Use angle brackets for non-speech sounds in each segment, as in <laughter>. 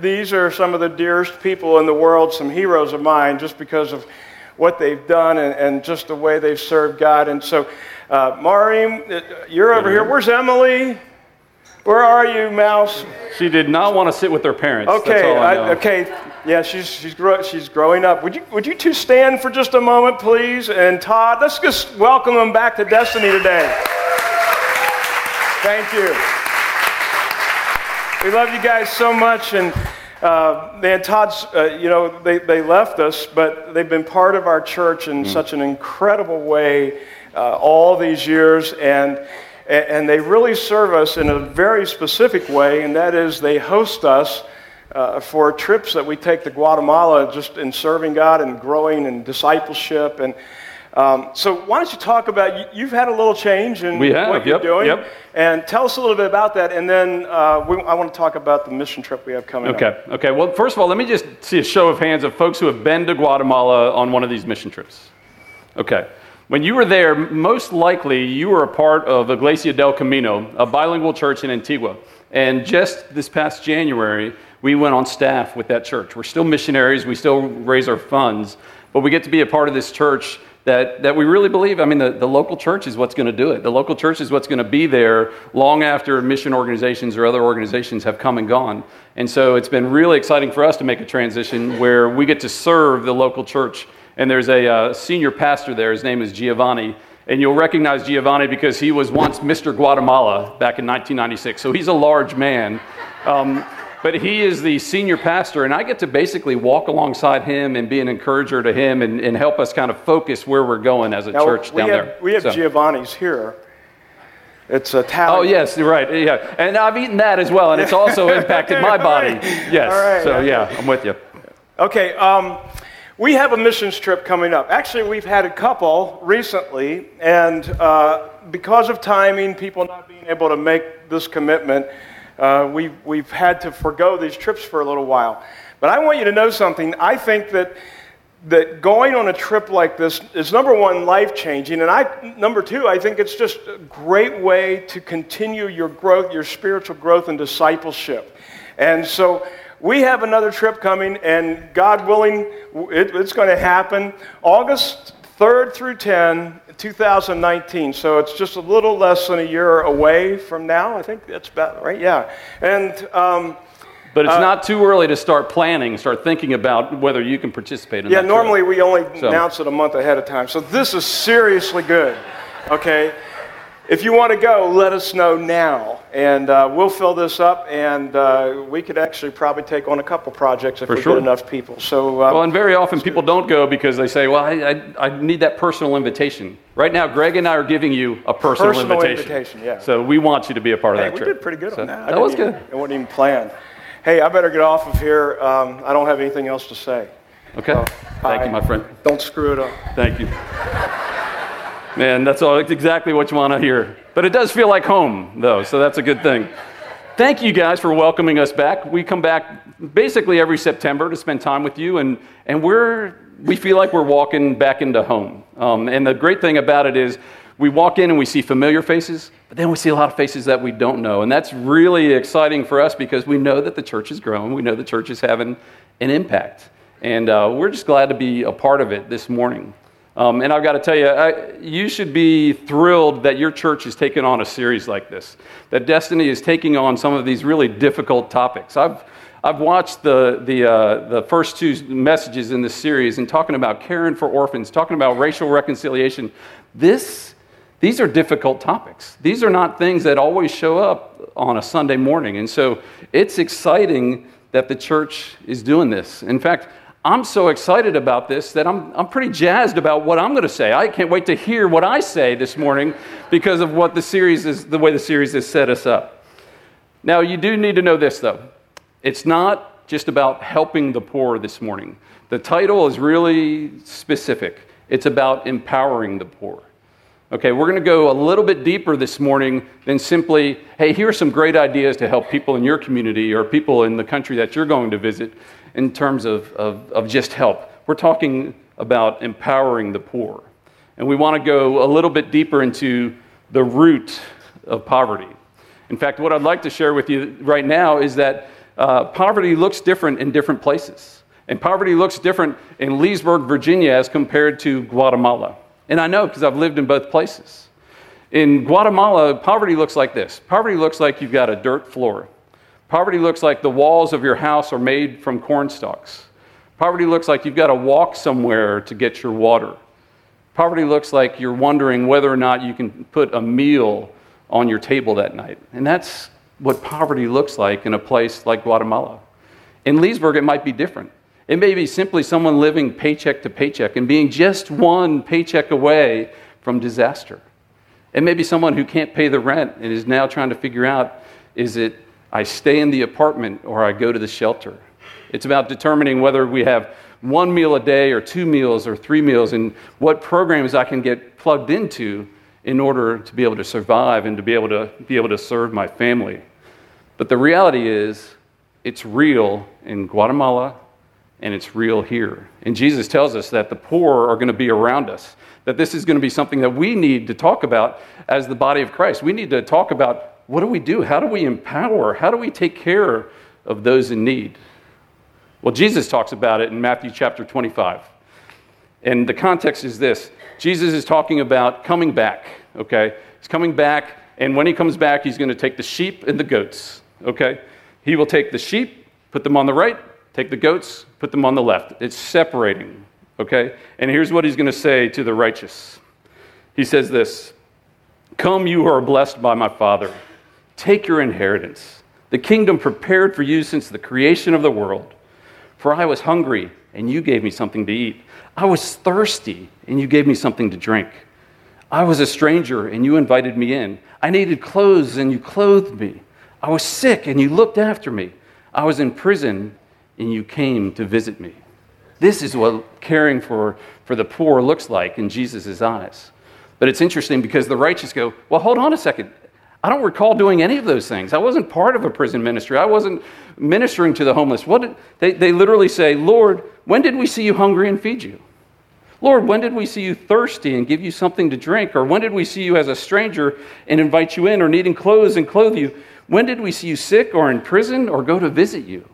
These are some of the dearest people in the world, some heroes of mine, just because of what they've done and, and just the way they've served God. And so, uh, Maureen, uh, you're over here. Where's Emily? Where are you, Mouse? She did not want to sit with her parents. Okay, I I, okay, yeah, she's she's grow, she's growing up. Would you would you two stand for just a moment, please? And Todd, let's just welcome them back to Destiny today. Thank you. We love you guys so much, and uh, man, Todd's, uh, you know, they, they left us, but they've been part of our church in mm. such an incredible way uh, all these years, and and they really serve us in a very specific way, and that is they host us uh, for trips that we take to Guatemala just in serving God and growing in discipleship. And um, so, why don't you talk about you've had a little change in have, what you're yep, doing, yep. and tell us a little bit about that, and then uh, we, I want to talk about the mission trip we have coming. Okay, up. okay. Well, first of all, let me just see a show of hands of folks who have been to Guatemala on one of these mission trips. Okay. When you were there, most likely you were a part of Iglesia del Camino, a bilingual church in Antigua. And just this past January, we went on staff with that church. We're still missionaries, we still raise our funds, but we get to be a part of this church that, that we really believe. I mean, the, the local church is what's going to do it. The local church is what's going to be there long after mission organizations or other organizations have come and gone. And so it's been really exciting for us to make a transition where we get to serve the local church. And there's a uh, senior pastor there, his name is Giovanni. And you'll recognize Giovanni because he was once Mr. Guatemala back in 1996. So he's a large man. Um, but he is the senior pastor, and I get to basically walk alongside him and be an encourager to him and, and help us kind of focus where we're going as a now, church down have, there. We have so. Giovanni's here. It's a talent. Oh yes, right. Yeah, and I've eaten that as well, and it's also <laughs> impacted my body. Yes. Right. So yeah, I'm with you. Okay. Um, we have a missions trip coming up. Actually, we've had a couple recently, and uh, because of timing, people not being able to make this commitment, uh, we've, we've had to forego these trips for a little while. But I want you to know something. I think that, that going on a trip like this is number one, life changing. And I, number two, I think it's just a great way to continue your growth, your spiritual growth and discipleship. And so we have another trip coming, and God willing, it, it's going to happen August 3rd through 10, 2019. So it's just a little less than a year away from now. I think that's about right. Yeah. And. Um, but it's uh, not too early to start planning, start thinking about whether you can participate in yeah, normally trip. we only so. announce it a month ahead of time. So this is seriously good. Okay? If you want to go, let us know now, and uh, we'll fill this up, and uh, we could actually probably take on a couple projects if For we sure. get enough people. So, uh, well, and very often people don't go because they say, "Well, I, I, I, need that personal invitation." Right now, Greg and I are giving you a personal, personal invitation. invitation. Yeah. So we want you to be a part hey, of that we trip. We did pretty good so on that. That was even, good. It wasn't even planned. Hey, I better get off of here. Um, I don't have anything else to say. Okay. So, Thank you, my friend. Don't screw it up. Thank you. Man, that's all, exactly what you want to hear. But it does feel like home, though, so that's a good thing. Thank you guys for welcoming us back. We come back basically every September to spend time with you, and, and we're, we feel like we're walking back into home. Um, and the great thing about it is we walk in and we see familiar faces, but then we see a lot of faces that we don't know. And that's really exciting for us because we know that the church is growing, we know the church is having an impact. And uh, we're just glad to be a part of it this morning. Um, and I've got to tell you, I, you should be thrilled that your church is taking on a series like this, that Destiny is taking on some of these really difficult topics. I've, I've watched the, the, uh, the first two messages in this series and talking about caring for orphans, talking about racial reconciliation. This, these are difficult topics. These are not things that always show up on a Sunday morning. And so it's exciting that the church is doing this. In fact, I'm so excited about this that I'm, I'm pretty jazzed about what I'm going to say. I can't wait to hear what I say this morning because of what the series is, the way the series has set us up. Now, you do need to know this, though. It's not just about helping the poor this morning. The title is really specific, it's about empowering the poor. Okay, we're going to go a little bit deeper this morning than simply, hey, here are some great ideas to help people in your community or people in the country that you're going to visit in terms of, of, of just help. We're talking about empowering the poor. And we want to go a little bit deeper into the root of poverty. In fact, what I'd like to share with you right now is that uh, poverty looks different in different places. And poverty looks different in Leesburg, Virginia, as compared to Guatemala. And I know because I've lived in both places. In Guatemala, poverty looks like this poverty looks like you've got a dirt floor. Poverty looks like the walls of your house are made from corn stalks. Poverty looks like you've got to walk somewhere to get your water. Poverty looks like you're wondering whether or not you can put a meal on your table that night. And that's what poverty looks like in a place like Guatemala. In Leesburg, it might be different. It may be simply someone living paycheck to paycheck and being just one paycheck away from disaster. It may be someone who can't pay the rent and is now trying to figure out is it I stay in the apartment or I go to the shelter? It's about determining whether we have one meal a day or two meals or three meals and what programs I can get plugged into in order to be able to survive and to be able to be able to serve my family. But the reality is it's real in Guatemala and it's real here. And Jesus tells us that the poor are going to be around us, that this is going to be something that we need to talk about as the body of Christ. We need to talk about what do we do? How do we empower? How do we take care of those in need? Well, Jesus talks about it in Matthew chapter 25. And the context is this Jesus is talking about coming back, okay? He's coming back, and when he comes back, he's going to take the sheep and the goats, okay? He will take the sheep, put them on the right, take the goats, put them on the left. It's separating, okay? And here's what he's going to say to the righteous He says this Come, you who are blessed by my Father, take your inheritance, the kingdom prepared for you since the creation of the world. For I was hungry, and you gave me something to eat. I was thirsty, and you gave me something to drink. I was a stranger, and you invited me in. I needed clothes, and you clothed me. I was sick, and you looked after me. I was in prison, and you came to visit me. This is what caring for, for the poor looks like in Jesus' eyes. But it's interesting because the righteous go, Well, hold on a second. I don't recall doing any of those things. I wasn't part of a prison ministry. I wasn't ministering to the homeless. What did, they, they literally say, Lord, when did we see you hungry and feed you? Lord, when did we see you thirsty and give you something to drink? Or when did we see you as a stranger and invite you in, or needing clothes and clothe you? When did we see you sick or in prison or go to visit you?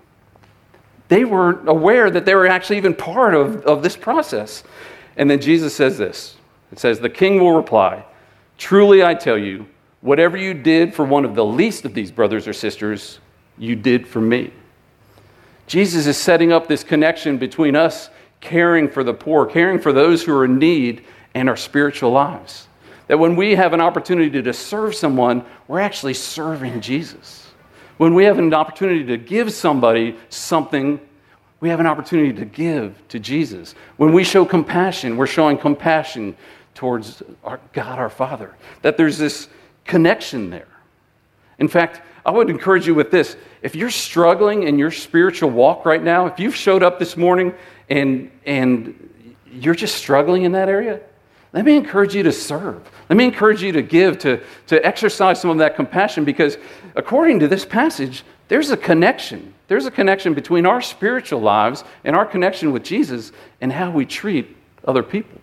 They were aware that they were actually even part of, of this process. And then Jesus says this It says, The king will reply, Truly I tell you, Whatever you did for one of the least of these brothers or sisters, you did for me. Jesus is setting up this connection between us caring for the poor, caring for those who are in need, and our spiritual lives. That when we have an opportunity to serve someone, we're actually serving Jesus. When we have an opportunity to give somebody something, we have an opportunity to give to Jesus. When we show compassion, we're showing compassion towards our God our Father. That there's this connection there. In fact, I would encourage you with this. If you're struggling in your spiritual walk right now, if you've showed up this morning and, and you're just struggling in that area, let me encourage you to serve. Let me encourage you to give, to, to exercise some of that compassion, because according to this passage, there's a connection. There's a connection between our spiritual lives and our connection with Jesus and how we treat other people.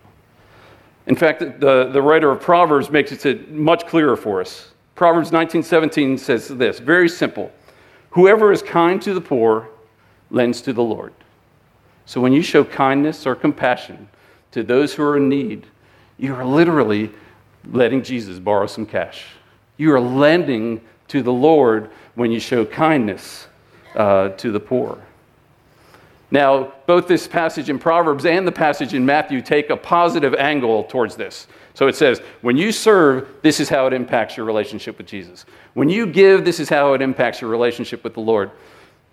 In fact, the, the writer of Proverbs makes it much clearer for us. Proverbs 19:17 says this, very simple. Whoever is kind to the poor lends to the Lord. So when you show kindness or compassion to those who are in need, you are literally letting Jesus borrow some cash. You are lending to the Lord when you show kindness uh, to the poor. Now, both this passage in Proverbs and the passage in Matthew take a positive angle towards this. So it says, when you serve, this is how it impacts your relationship with Jesus. When you give, this is how it impacts your relationship with the Lord.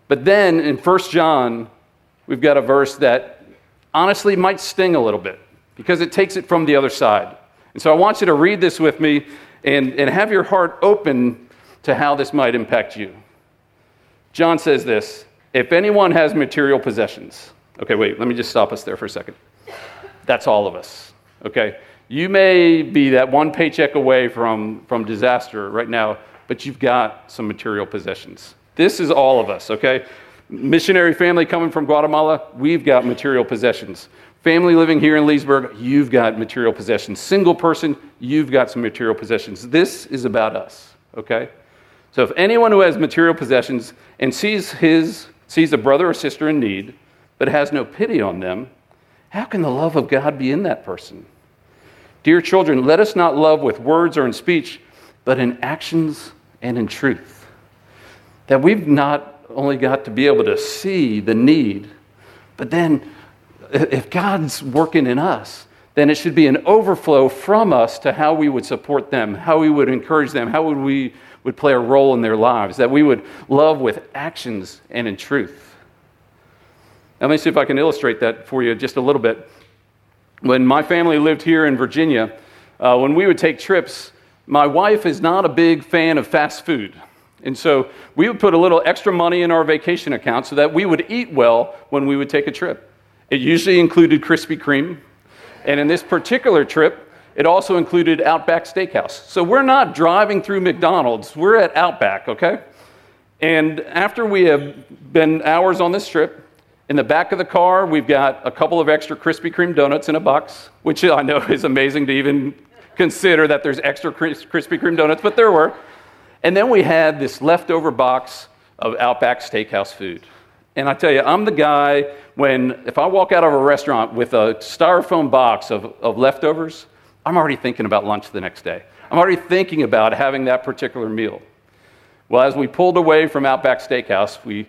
But then in 1 John, we've got a verse that honestly might sting a little bit because it takes it from the other side. And so I want you to read this with me and, and have your heart open to how this might impact you. John says this if anyone has material possessions, okay, wait, let me just stop us there for a second. That's all of us, okay? You may be that one paycheck away from, from disaster right now, but you've got some material possessions. This is all of us, okay? Missionary family coming from Guatemala, we've got material possessions. Family living here in Leesburg, you've got material possessions. Single person, you've got some material possessions. This is about us, okay? So if anyone who has material possessions and sees his sees a brother or sister in need, but has no pity on them, how can the love of God be in that person? Dear children, let us not love with words or in speech, but in actions and in truth. That we've not only got to be able to see the need, but then if God's working in us, then it should be an overflow from us to how we would support them, how we would encourage them, how would we would play a role in their lives, that we would love with actions and in truth. Now, let me see if I can illustrate that for you just a little bit. When my family lived here in Virginia, uh, when we would take trips, my wife is not a big fan of fast food. And so we would put a little extra money in our vacation account so that we would eat well when we would take a trip. It usually included Krispy Kreme. And in this particular trip, it also included Outback Steakhouse. So we're not driving through McDonald's, we're at Outback, okay? And after we have been hours on this trip, in the back of the car, we've got a couple of extra Krispy Kreme donuts in a box, which I know <laughs> is amazing to even consider that there's extra Krispy Kreme donuts, but there were. And then we had this leftover box of Outback Steakhouse food. And I tell you, I'm the guy when, if I walk out of a restaurant with a styrofoam box of, of leftovers, I'm already thinking about lunch the next day. I'm already thinking about having that particular meal. Well, as we pulled away from Outback Steakhouse, we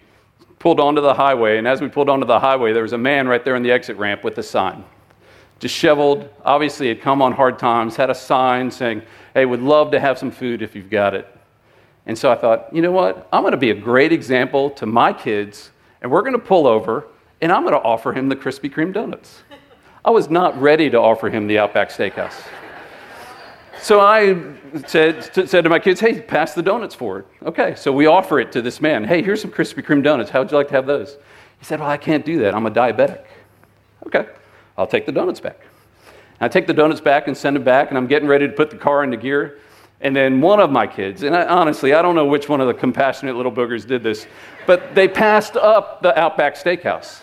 pulled onto the highway, and as we pulled onto the highway, there was a man right there in the exit ramp with a sign. Disheveled, obviously had come on hard times, had a sign saying, Hey, would love to have some food if you've got it. And so I thought, you know what? I'm going to be a great example to my kids, and we're going to pull over, and I'm going to offer him the Krispy Kreme donuts. I was not ready to offer him the Outback Steakhouse. So I said, said to my kids, hey, pass the donuts forward. Okay, so we offer it to this man. Hey, here's some Krispy Kreme donuts. How would you like to have those? He said, well, I can't do that. I'm a diabetic. Okay, I'll take the donuts back. I take the donuts back and send them back, and I'm getting ready to put the car into gear. And then one of my kids, and I, honestly, I don't know which one of the compassionate little boogers did this, but they passed up the Outback Steakhouse.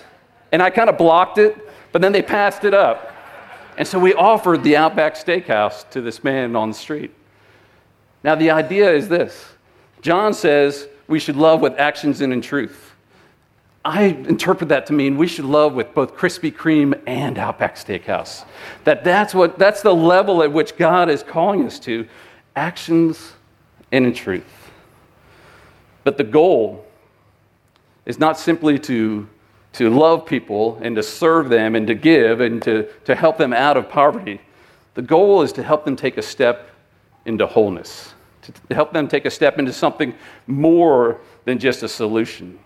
And I kind of blocked it, but then they passed it up. And so we offered the Outback Steakhouse to this man on the street. Now, the idea is this John says we should love with actions and in truth. I interpret that to mean we should love with both Krispy Kreme and Outback Steakhouse. That that's, what, that's the level at which God is calling us to actions and in truth. But the goal is not simply to to love people and to serve them and to give and to, to help them out of poverty. The goal is to help them take a step into wholeness, to help them take a step into something more than just a solution.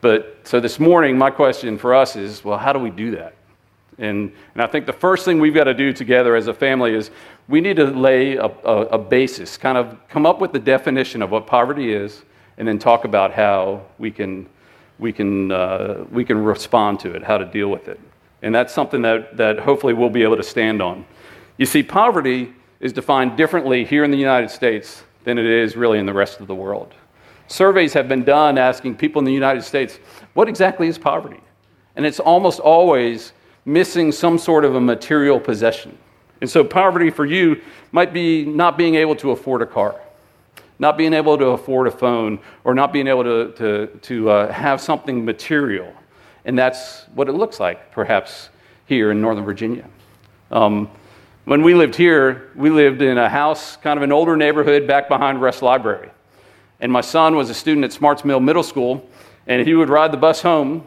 But so this morning, my question for us is well, how do we do that? And, and I think the first thing we've got to do together as a family is we need to lay a, a, a basis, kind of come up with the definition of what poverty is, and then talk about how we can we can, uh, we can respond to it, how to deal with it. And that's something that, that hopefully we'll be able to stand on. You see, poverty is defined differently here in the United States than it is really in the rest of the world. Surveys have been done asking people in the United States, what exactly is poverty? And it's almost always missing some sort of a material possession. And so, poverty for you might be not being able to afford a car not being able to afford a phone or not being able to, to, to uh, have something material. And that's what it looks like, perhaps, here in Northern Virginia. Um, when we lived here, we lived in a house, kind of an older neighborhood back behind Rust Library. And my son was a student at Smarts Mill Middle School, and he would ride the bus home.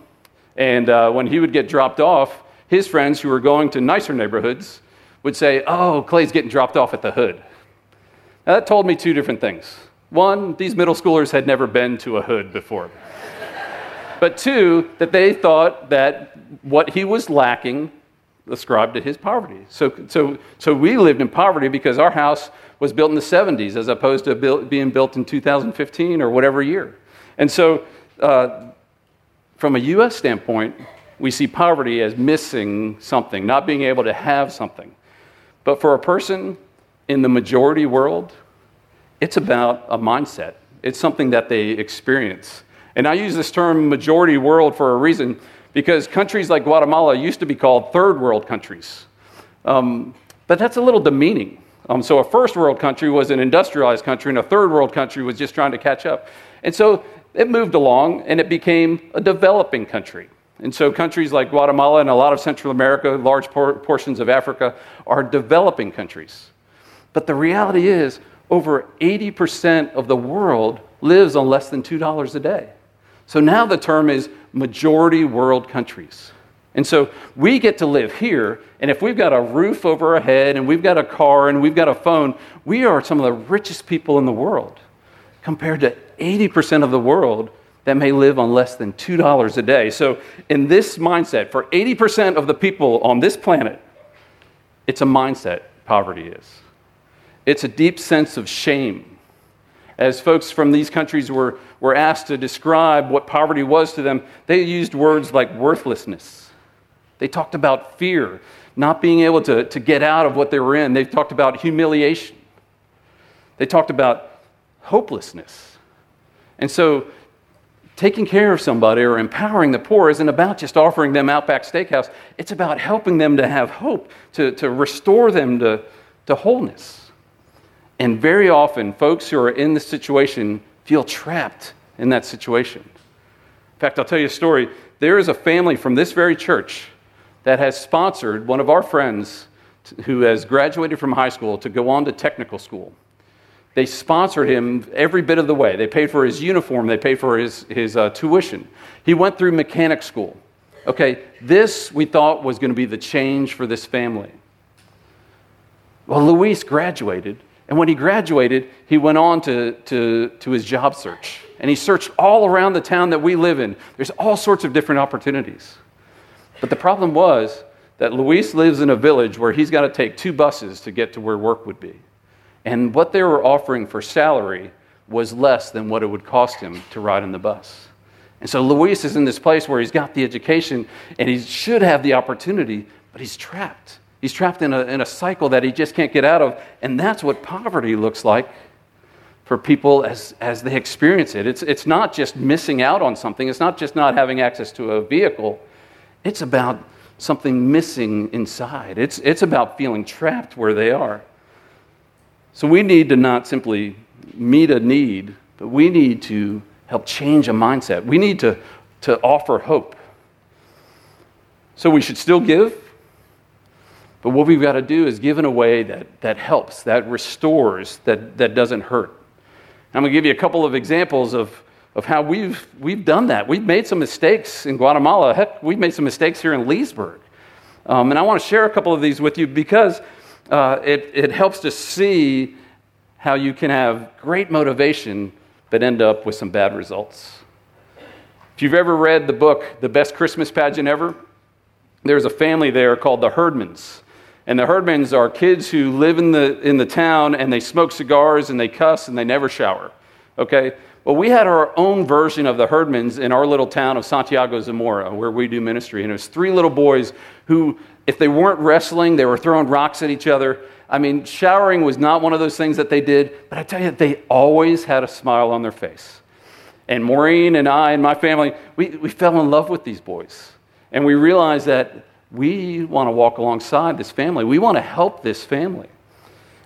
And uh, when he would get dropped off, his friends who were going to nicer neighborhoods would say, Oh, Clay's getting dropped off at the hood. Now, that told me two different things. One, these middle schoolers had never been to a hood before. but two, that they thought that what he was lacking ascribed to his poverty. So, so, so we lived in poverty because our house was built in the 70s as opposed to being built in 2015 or whatever year. And so, uh, from a U.S. standpoint, we see poverty as missing something, not being able to have something. But for a person in the majority world, it's about a mindset. It's something that they experience. And I use this term majority world for a reason because countries like Guatemala used to be called third world countries. Um, but that's a little demeaning. Um, so a first world country was an industrialized country, and a third world country was just trying to catch up. And so it moved along and it became a developing country. And so countries like Guatemala and a lot of Central America, large por- portions of Africa, are developing countries. But the reality is, over 80% of the world lives on less than $2 a day. So now the term is majority world countries. And so we get to live here, and if we've got a roof over our head, and we've got a car, and we've got a phone, we are some of the richest people in the world compared to 80% of the world that may live on less than $2 a day. So, in this mindset, for 80% of the people on this planet, it's a mindset, poverty is. It's a deep sense of shame. As folks from these countries were, were asked to describe what poverty was to them, they used words like worthlessness. They talked about fear, not being able to, to get out of what they were in. They talked about humiliation. They talked about hopelessness. And so, taking care of somebody or empowering the poor isn't about just offering them Outback Steakhouse. It's about helping them to have hope, to, to restore them to, to wholeness. And very often, folks who are in this situation feel trapped in that situation. In fact, I'll tell you a story. There is a family from this very church that has sponsored one of our friends who has graduated from high school to go on to technical school. They sponsored him every bit of the way. They paid for his uniform, they paid for his, his uh, tuition. He went through mechanic school. Okay, this we thought was going to be the change for this family. Well, Luis graduated, and when he graduated, he went on to, to, to his job search. And he searched all around the town that we live in. There's all sorts of different opportunities. But the problem was that Luis lives in a village where he's got to take two buses to get to where work would be. And what they were offering for salary was less than what it would cost him to ride in the bus. And so Luis is in this place where he's got the education and he should have the opportunity, but he's trapped. He's trapped in a, in a cycle that he just can't get out of. And that's what poverty looks like for people as, as they experience it. It's, it's not just missing out on something, it's not just not having access to a vehicle, it's about something missing inside. It's, it's about feeling trapped where they are. So we need to not simply meet a need, but we need to help change a mindset. We need to, to offer hope. So we should still give, but what we've got to do is give in a way that, that helps, that restores, that, that doesn't hurt. I'm going to give you a couple of examples of, of how we've, we've done that. We've made some mistakes in Guatemala. Heck, we've made some mistakes here in Leesburg. Um, and I want to share a couple of these with you because uh, it, it helps to see how you can have great motivation but end up with some bad results. If you've ever read the book, The Best Christmas Pageant Ever, there's a family there called the Herdmans. And the Herdmans are kids who live in the, in the town and they smoke cigars and they cuss and they never shower. Okay? Well, we had our own version of the Herdmans in our little town of Santiago Zamora, where we do ministry. And it was three little boys who if they weren't wrestling, they were throwing rocks at each other. I mean, showering was not one of those things that they did, but I tell you, they always had a smile on their face. And Maureen and I and my family, we, we fell in love with these boys. And we realized that we want to walk alongside this family. We want to help this family.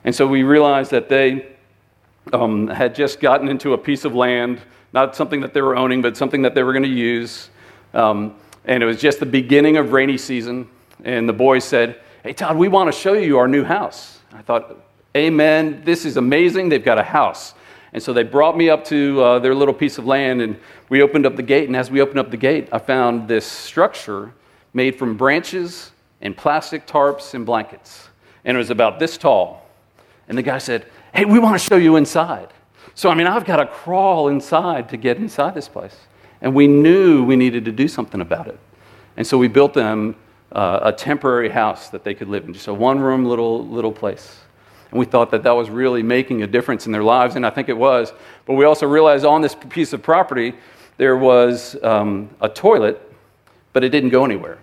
And so we realized that they um, had just gotten into a piece of land, not something that they were owning, but something that they were going to use. Um, and it was just the beginning of rainy season and the boys said, Hey, Todd, we want to show you our new house. I thought, Amen, this is amazing. They've got a house. And so they brought me up to uh, their little piece of land, and we opened up the gate. And as we opened up the gate, I found this structure made from branches and plastic tarps and blankets. And it was about this tall. And the guy said, Hey, we want to show you inside. So, I mean, I've got to crawl inside to get inside this place. And we knew we needed to do something about it. And so we built them uh, a temporary house that they could live in, just a one room little, little place. And we thought that that was really making a difference in their lives, and I think it was. But we also realized on this piece of property, there was um, a toilet, but it didn't go anywhere.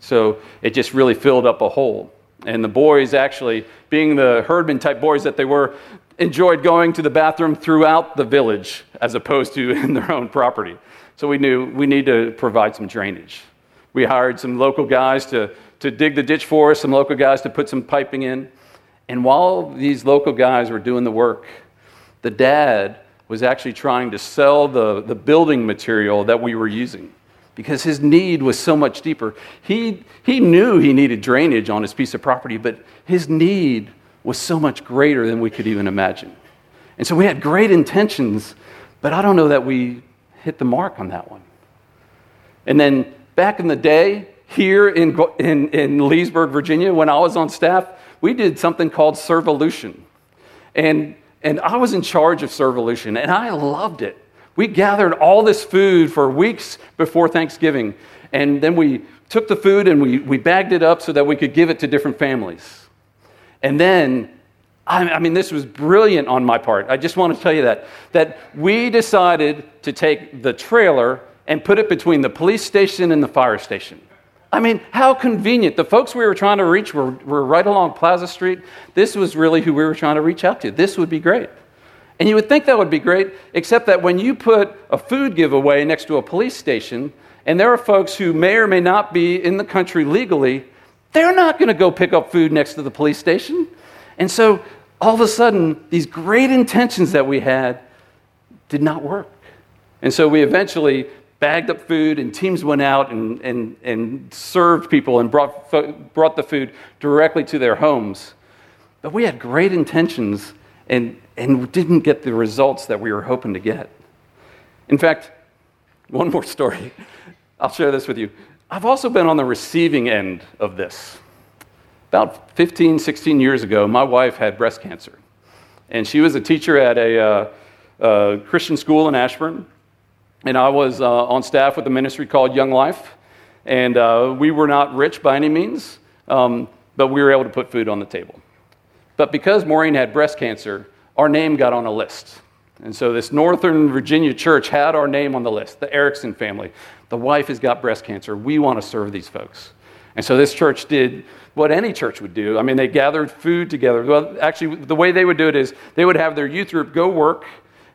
So it just really filled up a hole. And the boys, actually, being the herdman type boys that they were, enjoyed going to the bathroom throughout the village as opposed to <laughs> in their own property. So we knew we need to provide some drainage. We hired some local guys to, to dig the ditch for us, some local guys to put some piping in. And while these local guys were doing the work, the dad was actually trying to sell the, the building material that we were using because his need was so much deeper. He, he knew he needed drainage on his piece of property, but his need was so much greater than we could even imagine. And so we had great intentions, but I don't know that we hit the mark on that one. And then back in the day, here in, in, in Leesburg, Virginia, when I was on staff, we did something called Servolution. And, and I was in charge of Servolution, and I loved it. We gathered all this food for weeks before Thanksgiving, and then we took the food and we, we bagged it up so that we could give it to different families. And then, I, I mean, this was brilliant on my part. I just want to tell you that. That we decided to take the trailer and put it between the police station and the fire station. I mean, how convenient. The folks we were trying to reach were, were right along Plaza Street. This was really who we were trying to reach out to. This would be great. And you would think that would be great, except that when you put a food giveaway next to a police station, and there are folks who may or may not be in the country legally, they're not going to go pick up food next to the police station. And so all of a sudden, these great intentions that we had did not work. And so we eventually bagged up food, and teams went out and, and, and served people and brought, brought the food directly to their homes. But we had great intentions, and and didn't get the results that we were hoping to get. In fact, one more story. I'll share this with you. I've also been on the receiving end of this. About 15, 16 years ago, my wife had breast cancer. And she was a teacher at a uh, Christian school in Ashburn. And I was uh, on staff with a ministry called Young Life. And uh, we were not rich by any means, um, but we were able to put food on the table. But because Maureen had breast cancer, our name got on a list. And so this Northern Virginia church had our name on the list, the Erickson family. The wife has got breast cancer. We want to serve these folks. And so this church did what any church would do. I mean, they gathered food together. Well, actually, the way they would do it is they would have their youth group go work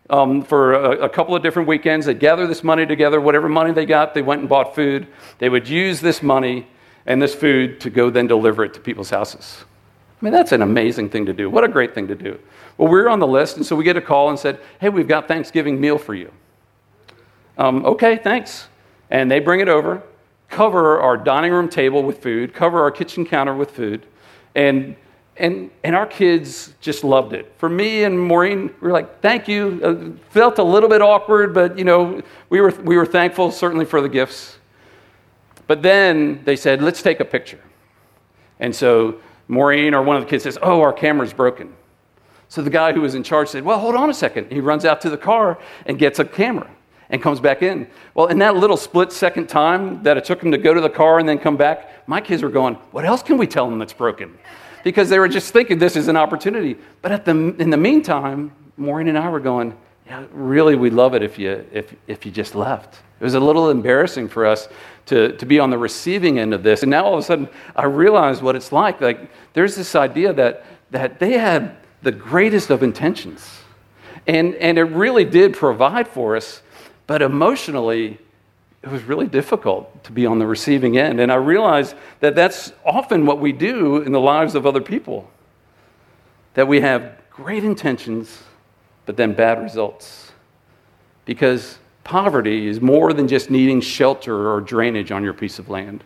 um, for a, a, couple of different weekends. They'd gather this money together. Whatever money they got, they went and bought food. They would use this money and this food to go then deliver it to people's houses. I mean, that's an amazing thing to do. What a great thing to do. Well, we are on the list, and so we get a call and said, hey, we've got Thanksgiving meal for you. Um, okay, thanks. And they bring it over, cover our dining room table with food, cover our kitchen counter with food, and and, and our kids just loved it. For me and Maureen, we were like, thank you. Uh, felt a little bit awkward, but you know, we were, we were thankful certainly for the gifts. But then they said, let's take a picture. And so Maureen or one of the kids says, Oh, our camera's broken. So the guy who was in charge said, Well, hold on a second. He runs out to the car and gets a camera and comes back in. Well, in that little split second time that it took him to go to the car and then come back, my kids were going, What else can we tell them that's broken? Because they were just thinking this is an opportunity. But the, in the meantime, Maureen and I were going, yeah, really, we'd love it if you, if, if you just left. It was a little embarrassing for us to, to be on the receiving end of this. And now all of a sudden, I realize what it's like. Like, there's this idea that, that they had the greatest of intentions. And, and it really did provide for us, but emotionally, it was really difficult to be on the receiving end. And I realize that that's often what we do in the lives of other people. That we have great intentions, but then bad results. Because poverty is more than just needing shelter or drainage on your piece of land.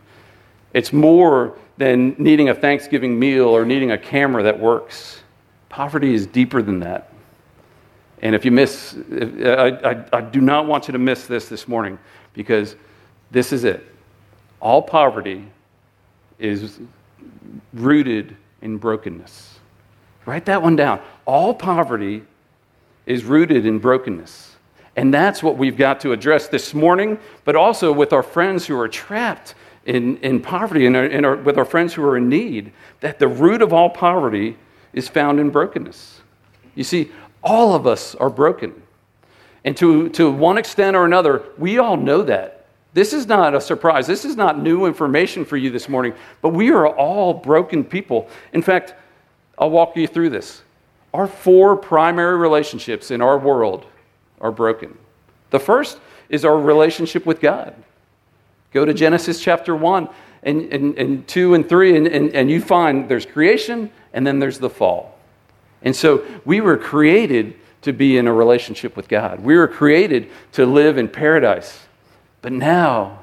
It's more than needing a Thanksgiving meal or needing a camera that works. Poverty is deeper than that. And if you miss, I, I, I do not want you to miss this this morning because this is it. All poverty is rooted in brokenness. Write that one down. All poverty is rooted in brokenness. And that's what we've got to address this morning, but also with our friends who are trapped in, in poverty and, our, with our friends who are in need, that the root of all poverty is found in brokenness. You see, all of us are broken. And to, to one extent or another, we all know that. This is not a surprise. This is not new information for you this morning, but we are all broken people. In fact, I'll walk you through this. Our four primary relationships in our world are broken. The first is our relationship with God. Go to Genesis chapter 1, and, and, and 2 and 3, and, and, and you find there's creation and then there's the fall. And so we were created to be in a relationship with God. We were created to live in paradise. But now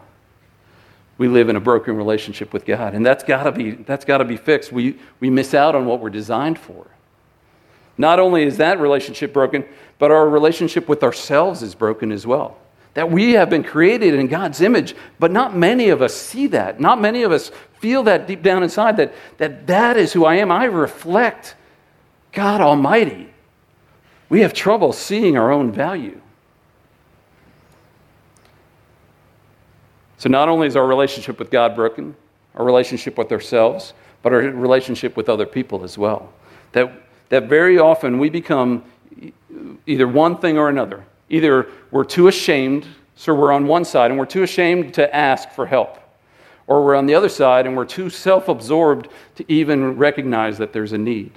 we live in a broken relationship with God. And that's got to be, that's got to be fixed. We, we miss out on what we're designed for. Not only is that relationship broken, but our relationship with ourselves is broken as well. That we have been created in God's image, but not many of us see that. Not many of us feel that deep down inside that that, that is who I am. I reflect God Almighty. We have trouble seeing our own value. So, not only is our relationship with God broken, our relationship with ourselves, but our relationship with other people as well. That, that very often we become either one thing or another. Either we're too ashamed, so we're on one side and we're too ashamed to ask for help, or we're on the other side and we're too self absorbed to even recognize that there's a need.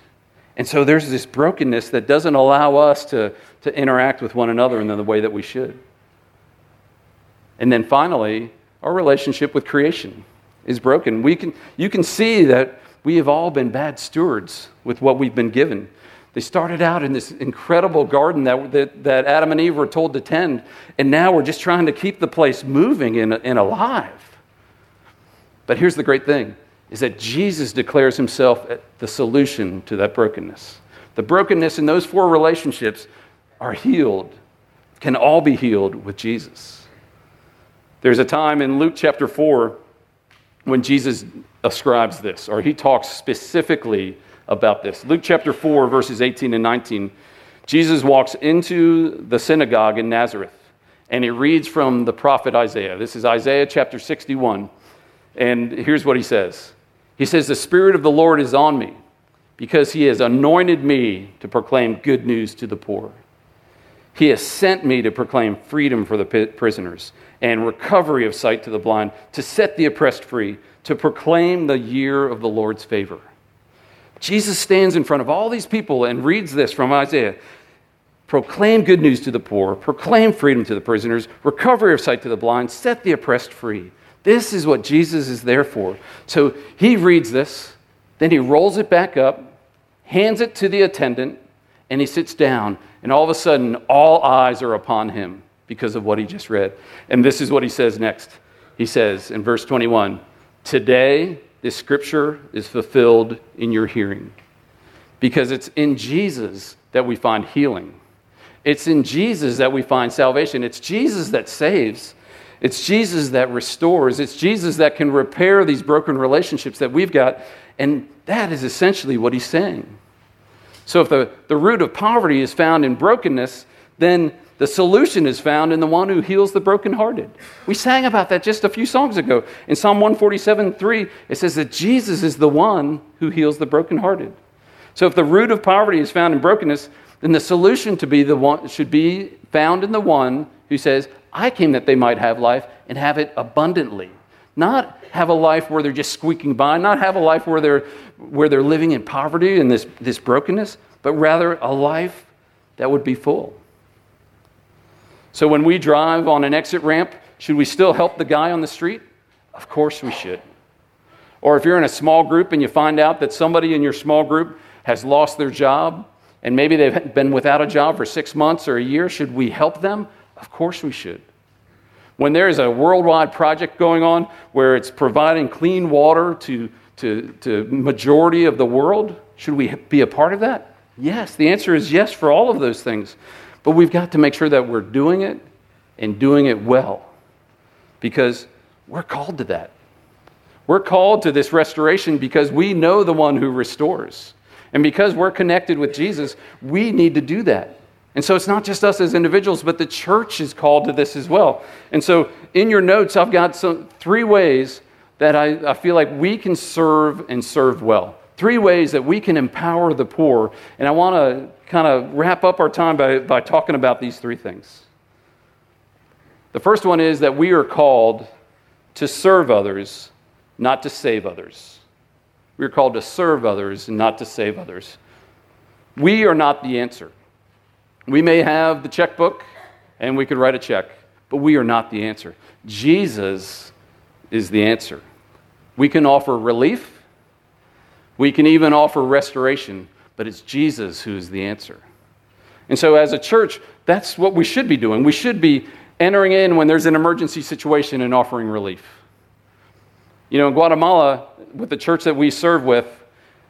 And so there's this brokenness that doesn't allow us to, to interact with one another in the way that we should. And then finally, our relationship with creation is broken. We can, you can see that we have all been bad stewards with what we've been given. They started out in this incredible garden that, that, that Adam and Eve were told to tend, and now we're just trying to keep the place moving and, and alive. But here's the great thing is that Jesus declares himself the solution to that brokenness. The brokenness in those four relationships are healed, can all be healed with Jesus. There's a time in Luke chapter 4 when Jesus ascribes this, or he talks specifically about this. Luke chapter 4, verses 18 and 19. Jesus walks into the synagogue in Nazareth and he reads from the prophet Isaiah. This is Isaiah chapter 61. And here's what he says He says, The Spirit of the Lord is on me because he has anointed me to proclaim good news to the poor. He has sent me to proclaim freedom for the prisoners and recovery of sight to the blind, to set the oppressed free, to proclaim the year of the Lord's favor. Jesus stands in front of all these people and reads this from Isaiah proclaim good news to the poor, proclaim freedom to the prisoners, recovery of sight to the blind, set the oppressed free. This is what Jesus is there for. So he reads this, then he rolls it back up, hands it to the attendant, and he sits down, and all of a sudden, all eyes are upon him because of what he just read. And this is what he says next. He says in verse 21 Today, this scripture is fulfilled in your hearing. Because it's in Jesus that we find healing. It's in Jesus that we find salvation. It's Jesus that saves. It's Jesus that restores. It's Jesus that can repair these broken relationships that we've got. And that is essentially what he's saying. So, if the, the root of poverty is found in brokenness, then the solution is found in the one who heals the brokenhearted. We sang about that just a few songs ago. In Psalm 147 3, it says that Jesus is the one who heals the brokenhearted. So, if the root of poverty is found in brokenness, then the solution to be the one should be found in the one who says, I came that they might have life and have it abundantly. Not have a life where they're just squeaking by, not have a life where they're, where they're living in poverty and this, this brokenness, but rather a life that would be full. So when we drive on an exit ramp, should we still help the guy on the street? Of course we should. Or if you're in a small group and you find out that somebody in your small group has lost their job and maybe they've been without a job for six months or a year, should we help them? Of course we should. When there is a worldwide project going on where it's providing clean water to, to, majority of the world, should we be a part of that? Yes. The answer is yes for all of those things. But we've got to make sure that we're doing it and doing it well because we're called to that. We're called to this restoration because we know the one who restores. And because we're connected with Jesus, we need to do that. And so it's not just us as individuals, but the church is called to this as well. And so in your notes, I've got some three ways that I, I feel like we can serve and serve well. Three ways that we can empower the poor. And I want to kind of wrap up our time by, by talking about these three things. The first one is that we are called to serve others, not to save others. We are called to serve others and not to save others. We are not the answer. We may have the checkbook and we could write a check, but we are not the answer. Jesus is the answer. We can offer relief. We can even offer restoration, but it's Jesus who is the answer. And so, as a church, that's what we should be doing. We should be entering in when there's an emergency situation and offering relief. You know, in Guatemala, with the church that we serve with,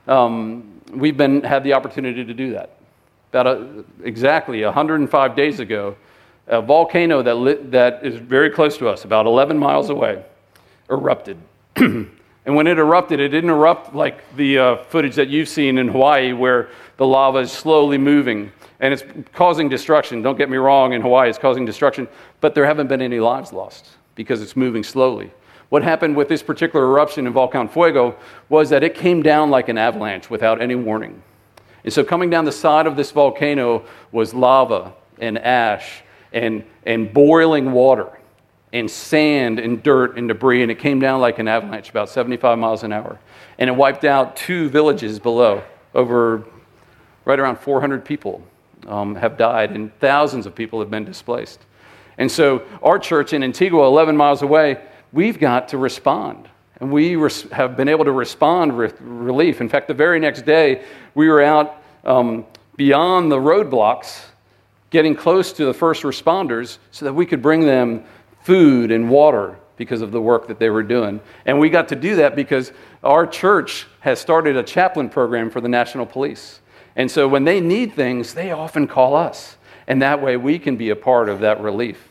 um, we've been had the opportunity to do that. About a, exactly 105 days ago, a volcano that, lit, that is very close to us, about 11 miles away, erupted. <clears throat> and when it erupted, it didn't erupt like the uh, footage that you've seen in Hawaii, where the lava is slowly moving and it's causing destruction. Don't get me wrong, in Hawaii, it's causing destruction, but there haven't been any lives lost because it's moving slowly. What happened with this particular eruption in Volcan Fuego was that it came down like an avalanche without any warning. And so, coming down the side of this volcano was lava and ash and, and boiling water and sand and dirt and debris, and it came down like an avalanche, about 75 miles an hour. And it wiped out two villages below. Over right around 400 people um, have died, and thousands of people have been displaced. And so, our church in Antigua, 11 miles away, we've got to respond. And we res- have been able to respond with relief. In fact, the very next day, we were out um, beyond the roadblocks, getting close to the first responders so that we could bring them food and water because of the work that they were doing. And we got to do that because our church has started a chaplain program for the National Police. And so when they need things, they often call us. And that way we can be a part of that relief.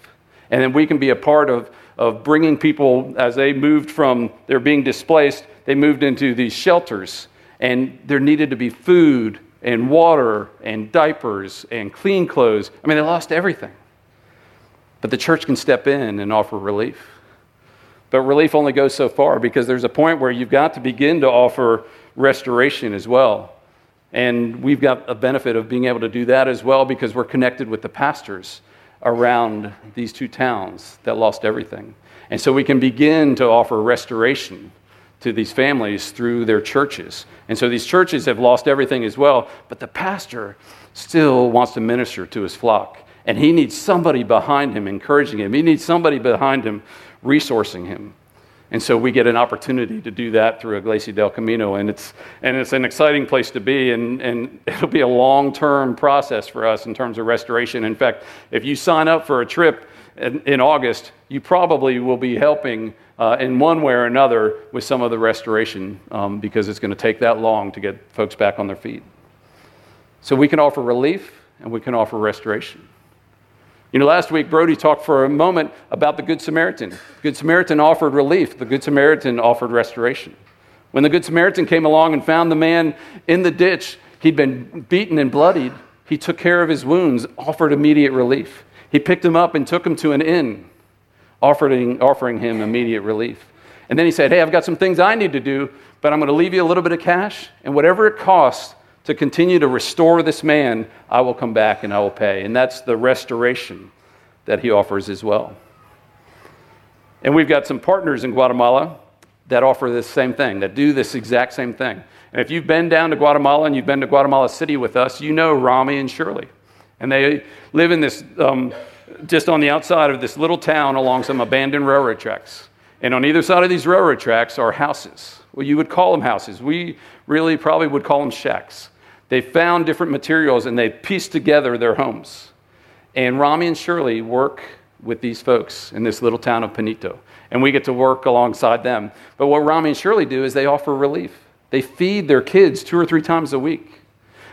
And then we can be a part of, of bringing people, as they moved from, they're being displaced, they moved into these shelters. And there needed to be food and water and diapers and clean clothes. I mean, they lost everything. But the church can step in and offer relief. But relief only goes so far because there's a point where you've got to begin to offer restoration as well. And we've got a benefit of being able to do that as well because we're connected with the pastors around these two towns that lost everything. And so we can begin to offer restoration to these families through their churches. And so these churches have lost everything as well, but the pastor still wants to minister to his flock. And he needs somebody behind him encouraging him, he needs somebody behind him resourcing him. And so we get an opportunity to do that through Iglesia del Camino. And it's, and it's an exciting place to be. And, and <laughs> it'll be a long term process for us in terms of restoration. In fact, if you sign up for a trip in, in August, you probably will be helping uh, in one way or another with some of the restoration um, because it's going to take that long to get folks back on their feet. So we can offer relief and we can offer restoration. You know, last week Brody talked for a moment about the Good Samaritan. The Good Samaritan offered relief, the Good Samaritan offered restoration. When the Good Samaritan came along and found the man in the ditch, he'd been beaten and bloodied, he took care of his wounds, offered immediate relief. He picked him up and took him to an inn, offering, offering him immediate relief. And then he said, Hey, I've got some things I need to do, but I'm going to leave you a little bit of cash, and whatever it costs, to continue to restore this man, I will come back and I will pay. And that's the restoration that he offers as well. And we've got some partners in Guatemala that offer this same thing, that do this exact same thing. And if you've been down to Guatemala and you've been to Guatemala City with us, you know Rami and Shirley. And they live in this, um, just on the outside of this little town along some abandoned railroad tracks. And on either side of these railroad tracks are houses. Well, you would call them houses. We really probably would call them shacks. They found different materials and they pieced together their homes. And Rami and Shirley work with these folks in this little town of Panito. And we get to work alongside them. But what Rami and Shirley do is they offer relief. They feed their kids two or three times a week.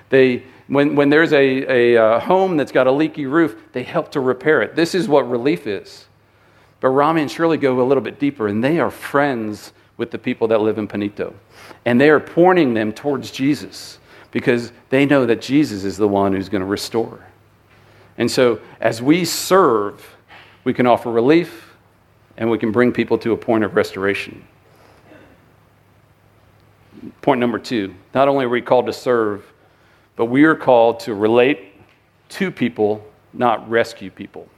They, when, when there's a, a, a uh, home that's got a leaky roof, they help to repair it. This is what relief is. But Rami and Shirley go a little bit deeper, and they are friends with the people that live in Panito. And they are pointing them towards Jesus because they know that Jesus is the one who's going to restore. And so, as we serve, we can offer relief and we can bring people to a point of restoration. Point number two not only are we called to serve, but we are called to relate to people, not rescue people.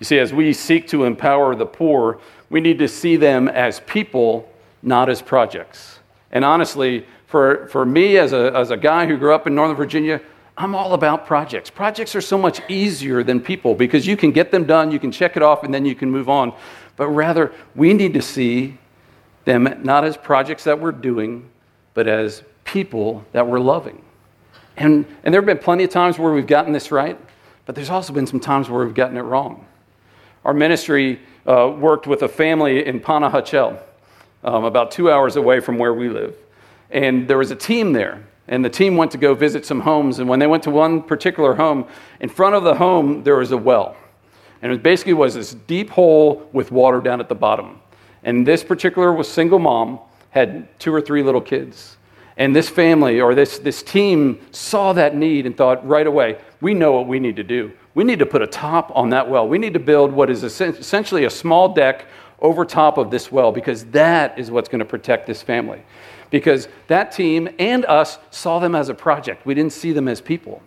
You see, as we seek to empower the poor, we need to see them as people, not as projects. And honestly, for, for me as a, as a guy who grew up in Northern Virginia, I'm all about projects. Projects are so much easier than people because you can get them done, you can check it off, and then you can move on. But rather, we need to see them not as projects that we're doing, but as people that we're loving. And, and there have been plenty of times where we've gotten this right, but there's also been some times where we've gotten it wrong. Our ministry uh, worked with a family in Panajachel, um, about two hours away from where we live. And there was a team there, and the team went to go visit some homes. And when they went to one particular home, in front of the home, there was a well. And it basically was this deep hole with water down at the bottom. And this particular was single mom, had two or three little kids. And this family or this, this team saw that need and thought right away, we know what we need to do. We need to put a top on that well. We need to build what is essentially a small deck over top of this well because that is what's going to protect this family. Because that team and us saw them as a project, we didn't see them as people.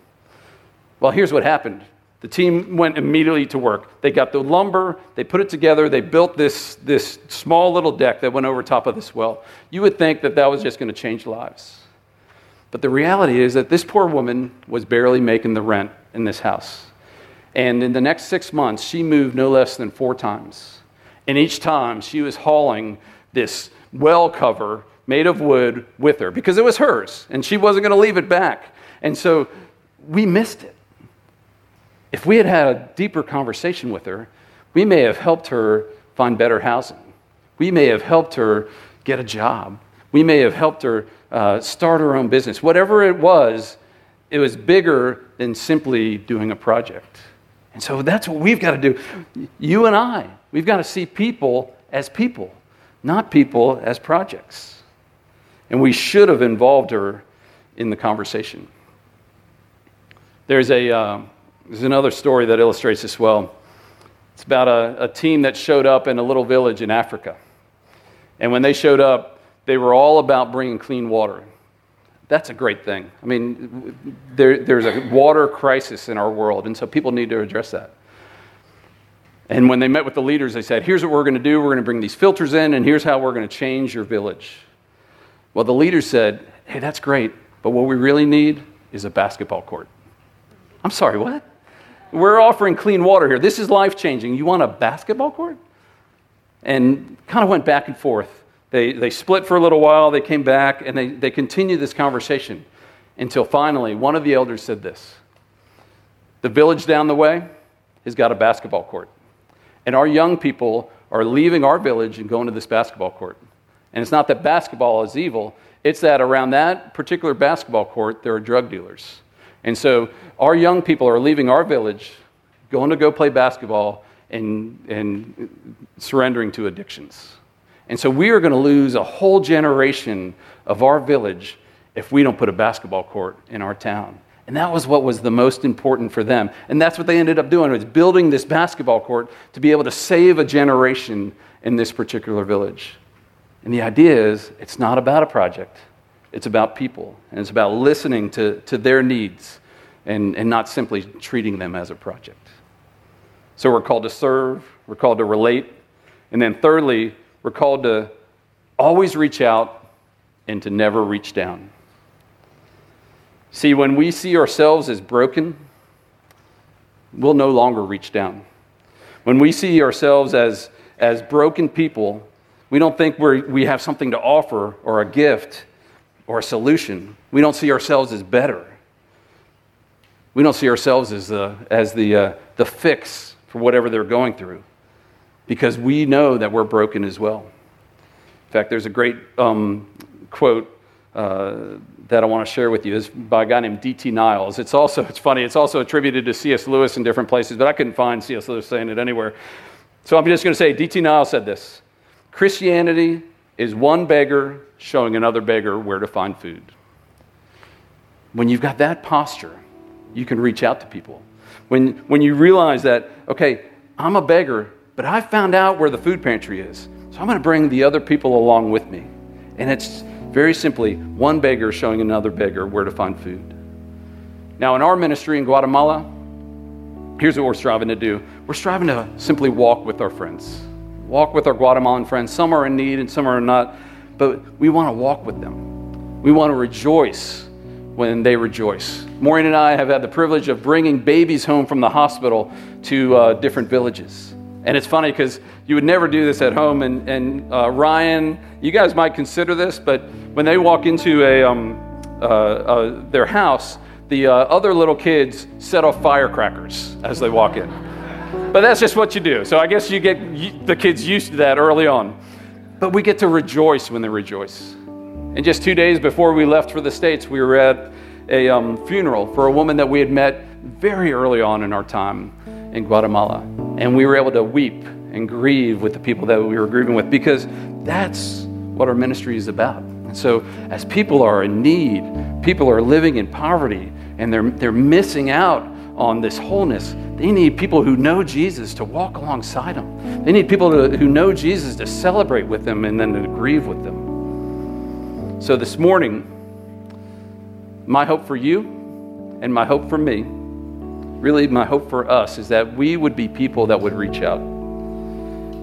Well, here's what happened the team went immediately to work. They got the lumber, they put it together, they built this, this small little deck that went over top of this well. You would think that that was just going to change lives. But the reality is that this poor woman was barely making the rent in this house. And in the next six months, she moved no less than four times. And each time, she was hauling this well cover made of wood with her because it was hers and she wasn't going to leave it back. And so we missed it. If we had had a deeper conversation with her, we may have helped her find better housing. We may have helped her get a job. We may have helped her uh, start her own business. Whatever it was, it was bigger than simply doing a project. And so that's what we've got to do. You and I, we've got to see people as people, not people as projects. And we should have involved her in the conversation. There's a. Uh, there's another story that illustrates this well. It's about a, a team that showed up in a little village in Africa. And when they showed up, they were all about bringing clean water. That's a great thing. I mean, there, there's a water crisis in our world, and so people need to address that. And when they met with the leaders, they said, Here's what we're going to do. We're going to bring these filters in, and here's how we're going to change your village. Well, the leaders said, Hey, that's great, but what we really need is a basketball court. I'm sorry, what? We're offering clean water here. This is life changing. You want a basketball court? And kind of went back and forth. They, they split for a little while, they came back, and they, they continued this conversation until finally one of the elders said this The village down the way has got a basketball court. And our young people are leaving our village and going to this basketball court. And it's not that basketball is evil, it's that around that particular basketball court, there are drug dealers. And so our young people are leaving our village, going to go play basketball, and, and surrendering to addictions. And so we are going to lose a whole generation of our village if we don't put a basketball court in our town. And that was what was the most important for them. And that's what they ended up doing was building this basketball court to be able to save a generation in this particular village. And the idea is it's not about a project. It's about people, and it's about listening to, to their needs and, and not simply treating them as a project. So we're called to serve, we're called to relate, and then thirdly, we're called to always reach out and to never reach down. See, when we see ourselves as broken, we'll no longer reach down. When we see ourselves as, as broken people, we don't think we we have something to offer or a gift or a solution. We don't see ourselves as better. We don't see ourselves as the, as the, uh, the fix for whatever they're going through because we know that we're broken as well. In fact, there's a great um, quote uh, that I want to share with you. is by a guy named D.T. Niles. It's also, it's funny, it's also attributed to C.S. Lewis in different places, but I couldn't find C.S. Lewis saying it anywhere. So I'm just going to say D.T. Niles said this Christianity is one beggar showing another beggar where to find food. When you've got that posture, you can reach out to people. When, when you realize that, okay, I'm a beggar, but I found out where the food pantry is, so I'm going to bring the other people along with me. And it's very simply one beggar showing another beggar where to find food. Now, in our ministry in Guatemala, here's what we're striving to do we're striving to simply walk with our friends, walk with our Guatemalan friends. Some are in need and some are not but we want to walk with them. We want to rejoice when they rejoice. Maureen and I have had the privilege of bringing babies home from the hospital to uh, different villages. And it's funny because you would never do this at home. And, and uh, Ryan, you guys might consider this, but when they walk into a, um, uh, uh, their house, the uh, other little kids set off firecrackers as they walk in. But that's just what you do. So I guess you get the kids used to that early on. But we get to rejoice when they rejoice. And just two days before we left for the States, we were at a um, funeral for a woman that we had met very early on in our time in Guatemala. And we were able to weep and grieve with the people that we were grieving with because that's what our ministry is about. And so, as people are in need, people are living in poverty, and they're, they're missing out on this wholeness, they need people who know Jesus to walk alongside them. They need people to, who know Jesus to celebrate with them and then to grieve with them. So, this morning, my hope for you and my hope for me, really, my hope for us, is that we would be people that would reach out,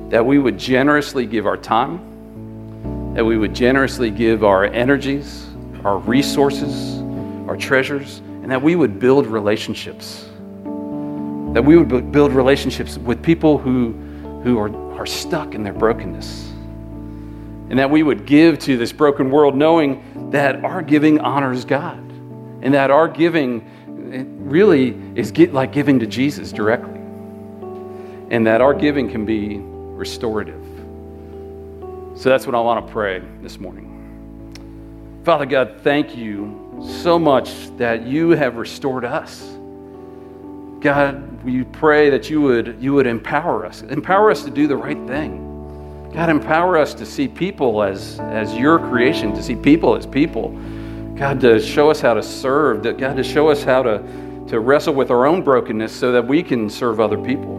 that we would generously give our time, that we would generously give our energies, our resources, our treasures and that we would build relationships. That we would build relationships with people who, who are, are stuck in their brokenness. And that we would give to this broken world knowing that our giving honors God. And that our giving really is get, like giving to Jesus directly. And that our giving can be restorative. So that's what I want to pray this morning. Father God, thank you so much that you have restored us. God, we pray that you would, you would empower us, empower us to do the right thing. God, empower us to see people as, as your creation, to see people as people. God, to show us how to serve, that God, to show us how to, to wrestle with our own brokenness so that we can serve other people.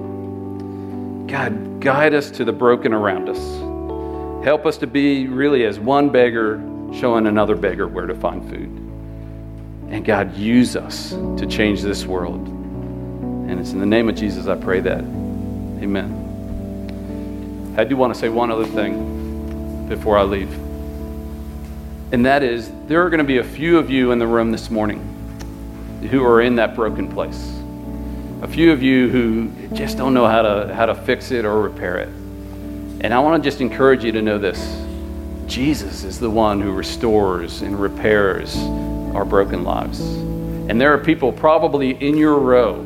God, guide us to the broken around us. Help us to be really as one beggar showing another beggar where to find food. And God, use us to change this world. And it's in the name of Jesus I pray that. Amen. I do want to say one other thing before I leave. And that is, there are going to be a few of you in the room this morning who are in that broken place. A few of you who just don't know how to, how to fix it or repair it. And I want to just encourage you to know this Jesus is the one who restores and repairs our broken lives. And there are people probably in your row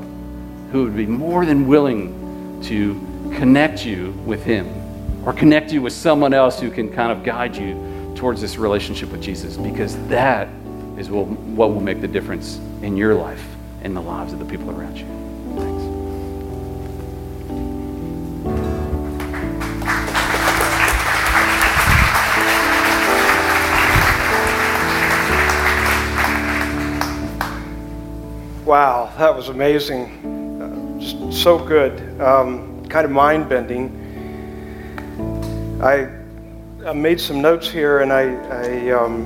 who would be more than willing to connect you with Him or connect you with someone else who can kind of guide you towards this relationship with Jesus because that is what will make the difference in your life and the lives of the people around you. Wow, that was amazing. Uh, just so good. Um, kind of mind bending. I, I, made some notes here, and I, I um,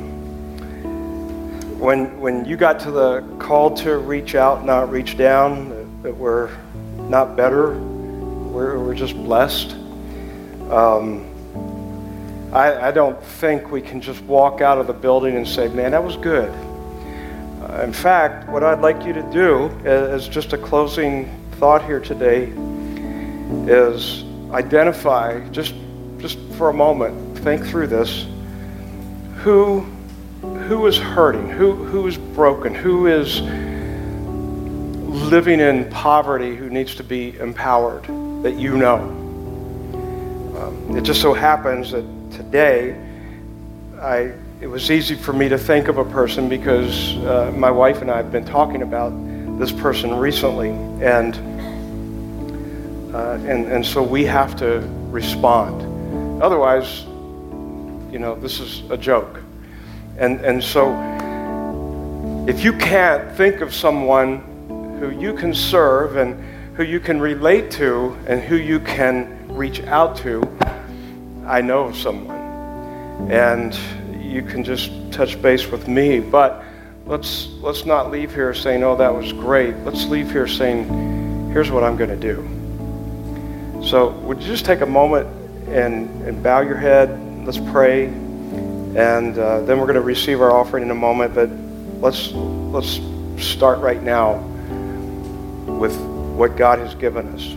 when when you got to the call to reach out, not reach down, that we're not better, we're, we're just blessed. Um, I, I don't think we can just walk out of the building and say, "Man, that was good." in fact, what I'd like you to do as just a closing thought here today is identify, just, just for a moment, think through this, who, who is hurting, who, who is broken, who is living in poverty, who needs to be empowered, that you know. Um, it just so happens that today I it was easy for me to think of a person because uh, my wife and I have been talking about this person recently, and uh, and and so we have to respond. Otherwise, you know, this is a joke, and and so if you can't think of someone who you can serve and who you can relate to and who you can reach out to, I know of someone, and you can just touch base with me. But let's let's not leave here saying, "Oh, that was great." Let's leave here saying, "Here's what I'm going to do." So, would you just take a moment and, and bow your head? Let's pray, and uh, then we're going to receive our offering in a moment. But let's let's start right now with what God has given us.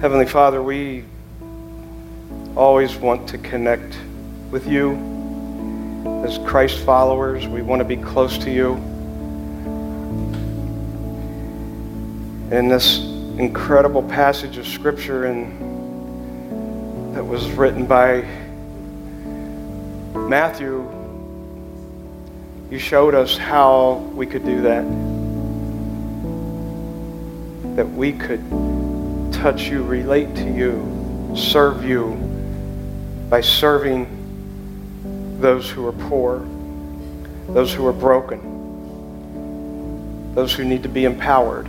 Heavenly Father, we always want to connect with you. As Christ followers, we want to be close to you. In this incredible passage of Scripture and that was written by Matthew, you showed us how we could do that. That we could touch you, relate to you, serve you by serving those who are poor, those who are broken, those who need to be empowered,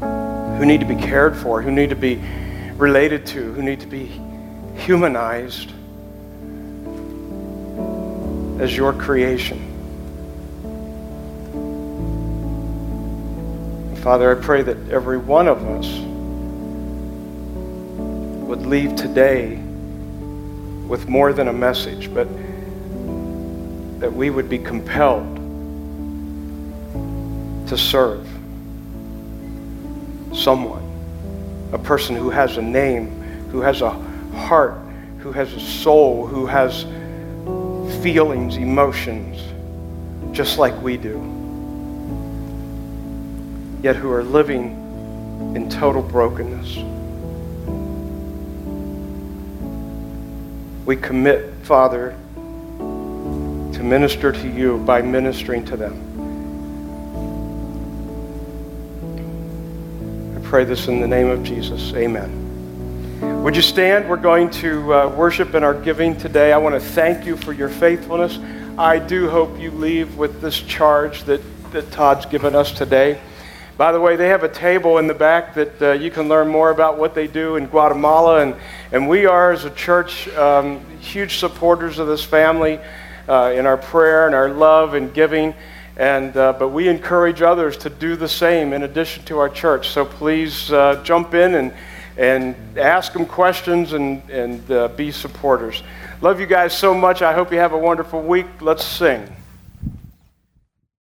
who need to be cared for, who need to be related to, who need to be humanized as your creation. Father, I pray that every one of us would leave today with more than a message, but that we would be compelled to serve someone, a person who has a name, who has a heart, who has a soul, who has feelings, emotions, just like we do, yet who are living in total brokenness. We commit, Father, to minister to you by ministering to them. I pray this in the name of Jesus. Amen. Would you stand? We're going to uh, worship in our giving today. I want to thank you for your faithfulness. I do hope you leave with this charge that, that Todd's given us today. By the way, they have a table in the back that uh, you can learn more about what they do in Guatemala. And, and we are, as a church, um, huge supporters of this family uh, in our prayer and our love and giving. And, uh, but we encourage others to do the same in addition to our church. So please uh, jump in and, and ask them questions and, and uh, be supporters. Love you guys so much. I hope you have a wonderful week. Let's sing.